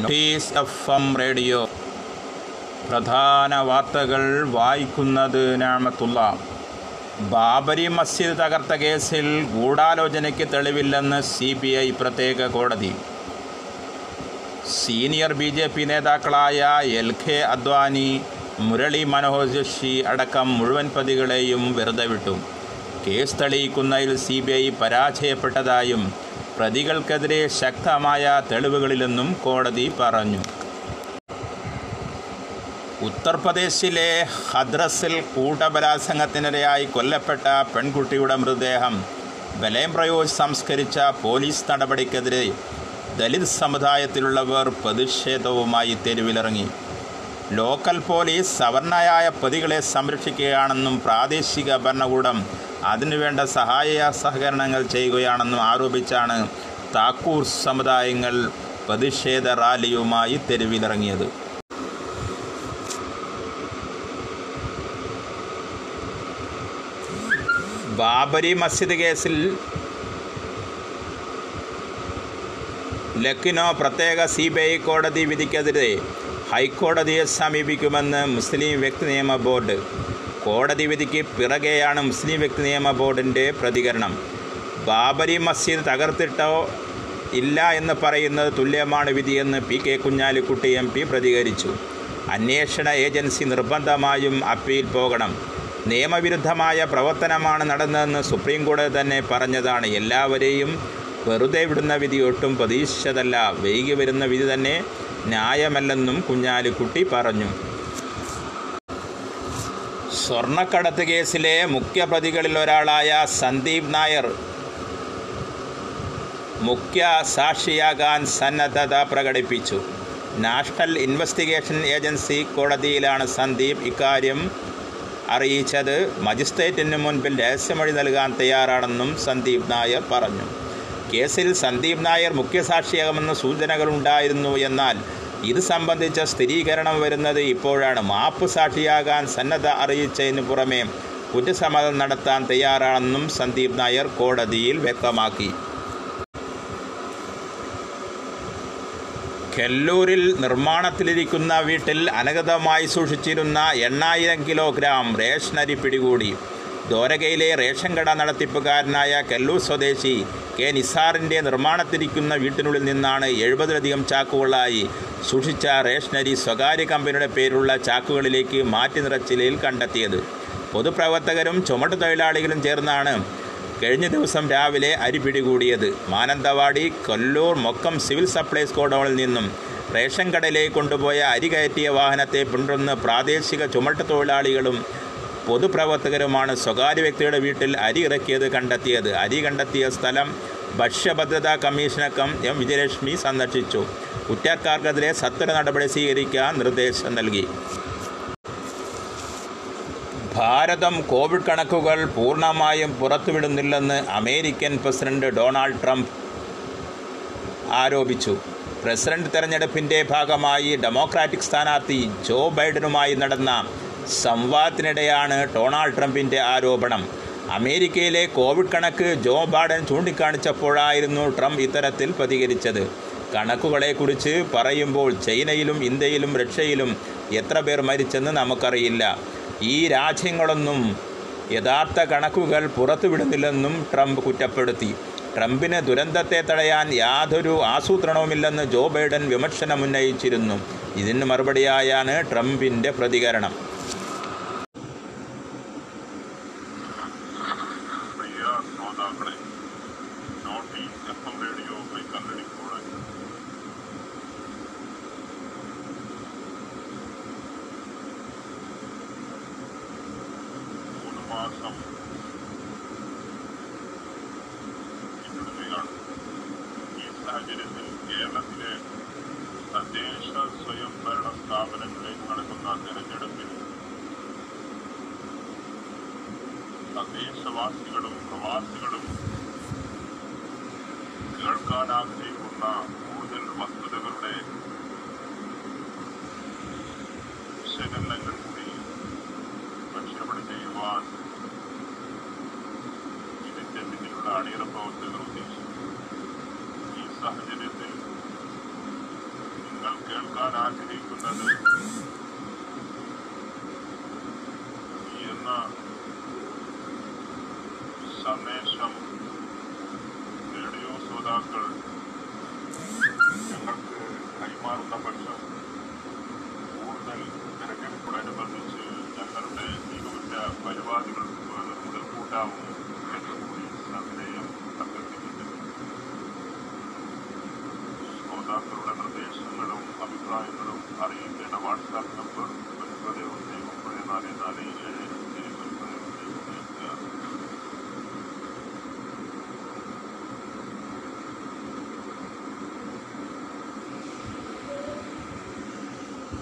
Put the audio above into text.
Notice F M radio പ്രധാന വാർത്തകൾ വായിക്കുന്നത് നാമത്തുള്ള. ബാബരി മസ്ജിദ് തകർത്ത കേസിൽ ഗൂഢാലോചനയ്ക്ക് തെളിവില്ലെന്ന് സി ബി ഐ പ്രത്യേക കോടതി. സീനിയർ ബി ജെ പി നേതാക്കളായ എൽ കെ അദ്വാനി മുരളി മനോഹർ ജോഷി അടക്കം മുഴുവൻ പ്രതികളെയും വെറുതെ വിട്ടു. കേസ് തെളിയിക്കുന്നതിൽ സി ബി ഐ പരാജയപ്പെട്ടതായും പ്രതികൾക്കെതിരെ ശക്തമായ തെളിവുകളിലെന്നും കോടതി പറഞ്ഞു. ഉത്തർപ്രദേശിലെ ഹദ്രസിൽ കൂട്ടബലാത്സംഗത്തിനിരയായി കൊല്ലപ്പെട്ട പെൺകുട്ടിയുടെ മൃതദേഹം ബലയം പ്രയോഗിച്ച് സംസ്കരിച്ച പോലീസ് നടപടിക്കെതിരെ ദലിത് സമുദായത്തിലുള്ളവർ പ്രതിഷേധവുമായി തെരുവിലിറങ്ങി. ലോക്കൽ പോലീസ് സവർണയായ പ്രതികളെ സംരക്ഷിക്കുകയാണെന്നും പ്രാദേശിക ഭരണകൂടം അതിനുവേണ്ട സഹായ സഹകരണങ്ങൾ ചെയ്യുകയാണെന്നും ആരോപിച്ചാണ് താക്കൂർ സമുദായങ്ങൾ പ്രതിഷേധ റാലിയുമായി തെരുവിലിറങ്ങിയത്. ബാബരി മസ്ജിദ് കേസിൽ ലക്നോ പ്രത്യേക സി ബി ഐ കോടതി വിധിക്കെതിരെ ഹൈക്കോടതിയെ സമീപിക്കുമെന്ന് മുസ്ലിം വ്യക്തി നിയമ ബോർഡ് കോടതി വിധിക്ക് പിറകെയാണ് മുസ്ലിം വ്യക്തി നിയമ ബോർഡിന്റെ പ്രതികരണം. ബാബരി മസ്ജിദ് തകർത്തിട്ടോ ഇല്ല എന്ന് പറയുന്നത് തുല്യമാണ് വിധിയെന്ന് P K Kunhalikutty M P പ്രതികരിച്ചു. അന്വേഷണ ഏജൻസി നിർബന്ധമായും അപ്പീൽ പോകണം. നിയമവിരുദ്ധമായ പ്രവർത്തനമാണ് നടന്നതെന്ന് സുപ്രീം കോടതി തന്നെ പറഞ്ഞതാണ്. എല്ലാവരെയും വെറുതെ വിടുന്ന വിധി ഒട്ടും പ്രതീക്ഷിച്ചതല്ല. വൈകി വരുന്ന വിധി തന്നെ ന്യായമല്ലെന്നും കുഞ്ഞാലിക്കുട്ടി പറഞ്ഞു. സ്വർണക്കടത്ത് കേസിലെ മുഖ്യപ്രതികളിൽ ഒരാളായ സന്ദീപ് നായർ. മുഖ്യ സാക്ഷിയാകാൻ സന്നദ്ധത പ്രകടിപ്പിച്ചു. നാഷണൽ ഇൻവെസ്റ്റിഗേഷൻ ഏജൻസി കോടതിയിലാണ് സന്ദീപ് ഇക്കാര്യം അറിയിച്ചത്. മജിസ്ട്രേറ്റിന് മുൻപിൽ രഹസ്യമൊഴി നൽകാൻ തയ്യാറാണെന്നും സന്ദീപ് നായർ പറഞ്ഞു. കേസിൽ സന്ദീപ് നായർ മുഖ്യസാക്ഷിയാകുമെന്ന സൂചനകളുണ്ടായിരുന്നു എന്നാൽ ഇത് സംബന്ധിച്ച സ്ഥിരീകരണം വരുന്നത് ഇപ്പോഴാണ്. മാപ്പ് സാക്ഷിയാകാൻ സന്നദ്ധ അറിയിച്ചതിന് പുറമെ കുറ്റസമ്മതം നടത്താൻ തയ്യാറാണെന്നും സന്ദീപ് നായർ കോടതിയിൽ വ്യക്തമാക്കി. കെല്ലൂരിൽ നിർമ്മാണത്തിലിരിക്കുന്ന വീട്ടിൽ അനഗതമായി സൂക്ഷിച്ചിരുന്ന എണ്ണായിരം കിലോഗ്രാം റേഷനരി പിടികൂടി. ദോരകയിലെ റേഷൻ കട നടത്തിപ്പുകാരനായ കെല്ലൂർ സ്വദേശി കെ നിസാറിന്റെ നിർമ്മാണത്തിരിക്കുന്ന വീട്ടിനുള്ളിൽ നിന്നാണ് എഴുപതിലധികം ചാക്കുകളായി സൂക്ഷിച്ച റേഷനരി സ്വകാര്യ കമ്പനിയുടെ പേരുള്ള ചാക്കുകളിലേക്ക് മാറ്റി നിറച്ചിലയിൽ കണ്ടെത്തിയത്. പൊതുപ്രവർത്തകരും ചുമട്ടുതൊഴിലാളികളും ചേർന്നാണ് കഴിഞ്ഞ ദിവസം രാവിലെ അരി പിടികൂടിയത്. മാനന്തവാടി കൊല്ലൂർ മൊക്കം സിവിൽ സപ്ലൈസ് ഗോഡൌണിൽ നിന്നും റേഷൻ കടയിലേക്ക് കൊണ്ടുപോയ അരി കയറ്റിയ വാഹനത്തെ പിന്തുടർന്ന് പ്രാദേശിക ചുമട്ടുതൊഴിലാളികളും പൊതുപ്രവർത്തകരുമാണ് സ്വകാര്യ വ്യക്തിയുടെ വീട്ടിൽ അരി ഇറക്കിയത് കണ്ടെത്തിയത്. അരി കണ്ടെത്തിയ സ്ഥലം ഭക്ഷ്യഭദ്രതാ കമ്മീഷനക്കം എം വിജയലക്ഷ്മി സന്ദർശിച്ചു. കുറ്റക്കാർക്കെതിരെ സത്വര നടപടി സ്വീകരിക്കാൻ നിർദ്ദേശം നൽകി. ഭാരതം കോവിഡ് കണക്കുകൾ പൂർണമായും പുറത്തുവിടുന്നില്ലെന്ന് അമേരിക്കൻ പ്രസിഡന്റ് ഡൊണാൾഡ് ട്രംപ് ആരോപിച്ചു. പ്രസിഡന്റ് തെരഞ്ഞെടുപ്പിന്റെ ഭാഗമായി ഡെമോക്രാറ്റിക് സ്ഥാനാർത്ഥി ജോ ബൈഡനുമായി നടന്ന സംവാദത്തിനിടെയാണ് ഡൊണാൾഡ് ട്രംപിന്റെ ആരോപണം. അമേരിക്കയിലെ കോവിഡ് കണക്ക് ജോ ബൈഡൻ ചൂണ്ടിക്കാണിച്ചപ്പോഴായിരുന്നു ട്രംപ് ഇത്തരത്തിൽ പ്രതികരിച്ചത്. കണക്കുകളെക്കുറിച്ച് പറയുമ്പോൾ ചൈനയിലും ഇന്ത്യയിലും റഷ്യയിലും എത്ര പേർ മരിച്ചെന്ന് നമുക്കറിയില്ല. ഈ രാജ്യങ്ങളൊന്നും യഥാർത്ഥ കണക്കുകൾ പുറത്തുവിടുന്നില്ലെന്നും ട്രംപ് കുറ്റപ്പെടുത്തി. ട്രംപിന് ദുരന്തത്തെ തടയാൻ യാതൊരു ആസൂത്രണവുമില്ലെന്ന് ജോ ബൈഡൻ വിമർശനമുന്നയിച്ചിരുന്നു. ഇതിന് മറുപടിയായാണ് ട്രംപിന്റെ പ്രതികരണം. മൂന്ന് മാസം പിന്നിടുകയാണ് ഈ സാഹചര്യത്തിൽ കേരളത്തിലെ തദ്ദേശ സ്വയംഭരണ സ്ഥാപനങ്ങളിലേക്ക് നടക്കുന്ന തെരഞ്ഞെടുപ്പിൽ തദ്ദേശവാസികളും പ്രവാസികളും കേൾക്കാൻ ആഗ്രഹിക്കുന്ന അണിയറ പ്രവർത്തകർ ഉദ്ദേശിക്കുന്നു ഈ സാഹചര്യത്തിൽ നിങ്ങൾ കേൾക്കാൻ ആഗ്രഹിക്കുന്നത് എന്ന സന്ദേശം റേഡിയോ ശ്രോതാക്കൾ ഞങ്ങൾക്ക് കൈമാറുന്ന പക്ഷം കൂടുതൽ തിരഞ്ഞെടുപ്പോടനുബന്ധിച്ച് ഞങ്ങളുടെ മികവുറ്റ പരിപാടികൾ മുതൽക്കൂട്ടാവും എന്നുകൂടി നിർദ്ദേശങ്ങളും അഭിപ്രായങ്ങളും അറിയിക്കേണ്ട വാട്സാപ്പ് നമ്പർ ഒൻപത് ഒന്ന് ഒമ്പത് നാല് നാല് ഏഴ്